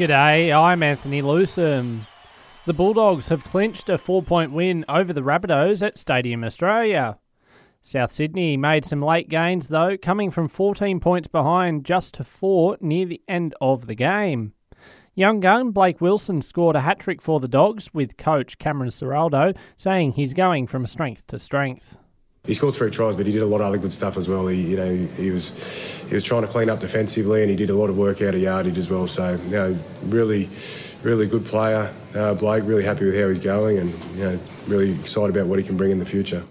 G'day, I'm Anthony Lewsome. The Bulldogs have clinched a four point win over the Rabbitohs at Stadium Australia. South Sydney made some late gains though, coming from 14 points behind just to four near the end of the game. Young gun Blake Wilson scored a hat trick for the Dogs, with coach Cameron Ciraldo saying he's going from strength to strength. He scored three tries, but he did a lot of other good stuff as well. He, you know, he was he was trying to clean up defensively, and he did a lot of work out of yardage as well. So, you know, really, really good player, uh, Blake. Really happy with how he's going, and you know, really excited about what he can bring in the future.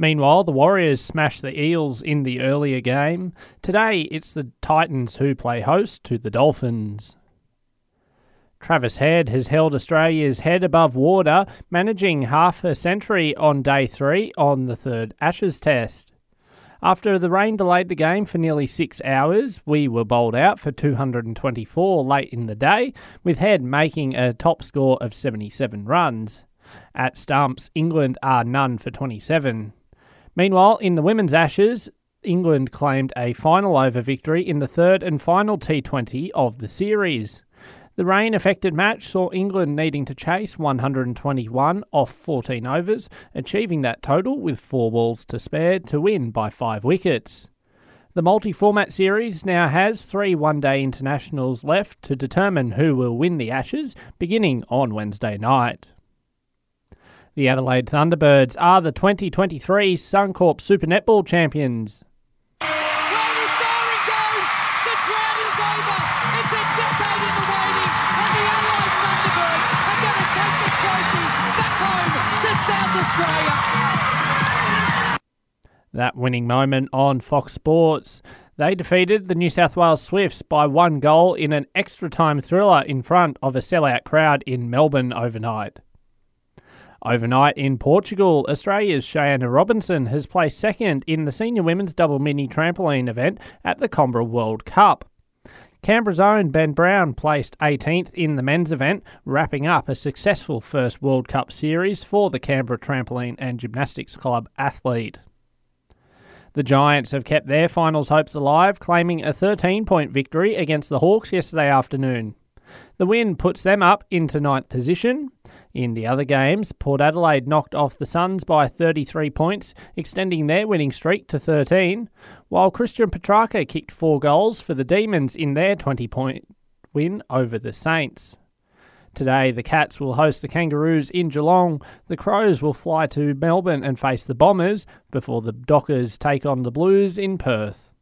Meanwhile, the Warriors smashed the Eels in the earlier game. Today, it's the Titans who play host to the Dolphins. Travis Head has held Australia's head above water, managing half a century on day three on the third Ashes Test. After the rain delayed the game for nearly six hours, we were bowled out for 224 late in the day, with Head making a top score of 77 runs. At stumps, England are none for 27. Meanwhile, in the women's Ashes, England claimed a final over victory in the third and final T20 of the series. The rain affected match saw England needing to chase 121 off 14 overs, achieving that total with four balls to spare to win by five wickets. The multi format series now has three one day internationals left to determine who will win the Ashes, beginning on Wednesday night. The Adelaide Thunderbirds are the 2023 Suncorp Super Netball champions. That winning moment on Fox Sports. They defeated the New South Wales Swifts by one goal in an extra time thriller in front of a sellout crowd in Melbourne overnight. Overnight in Portugal, Australia's Cheyenne Robinson has placed second in the senior women's double mini trampoline event at the Coimbra World Cup. Canberra's own Ben Brown placed 18th in the men's event, wrapping up a successful first World Cup series for the Canberra Trampoline and Gymnastics Club athlete. The Giants have kept their finals hopes alive, claiming a 13 point victory against the Hawks yesterday afternoon. The win puts them up into ninth position. In the other games, Port Adelaide knocked off the Suns by 33 points, extending their winning streak to 13, while Christian Petracca kicked four goals for the Demons in their 20 point win over the Saints. Today, the Cats will host the Kangaroos in Geelong. The Crows will fly to Melbourne and face the Bombers before the Dockers take on the Blues in Perth.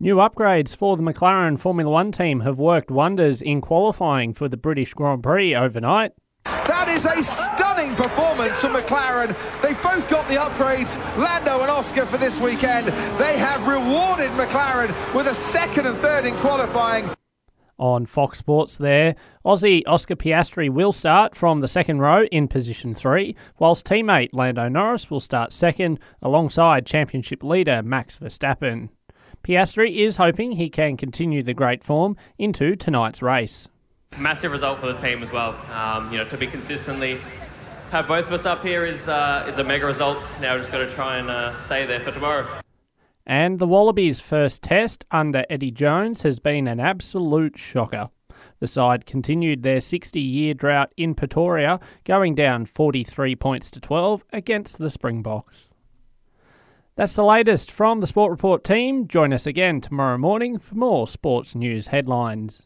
New upgrades for the McLaren Formula One team have worked wonders in qualifying for the British Grand Prix overnight. That is a stunning performance from McLaren. They've both got the upgrades, Lando and Oscar, for this weekend. They have rewarded McLaren with a second and third in qualifying on Fox Sports there. Aussie Oscar Piastri will start from the second row in position three, whilst teammate Lando Norris will start second alongside championship leader Max Verstappen. Piastri is hoping he can continue the great form into tonight's race. Massive result for the team as well. Um, you know, to be consistently have both of us up here is uh, is a mega result. Now we've just got to try and uh, stay there for tomorrow. And the Wallabies' first test under Eddie Jones has been an absolute shocker. The side continued their 60 year drought in Pretoria, going down 43 points to 12 against the Springboks. That's the latest from the Sport Report team. Join us again tomorrow morning for more sports news headlines.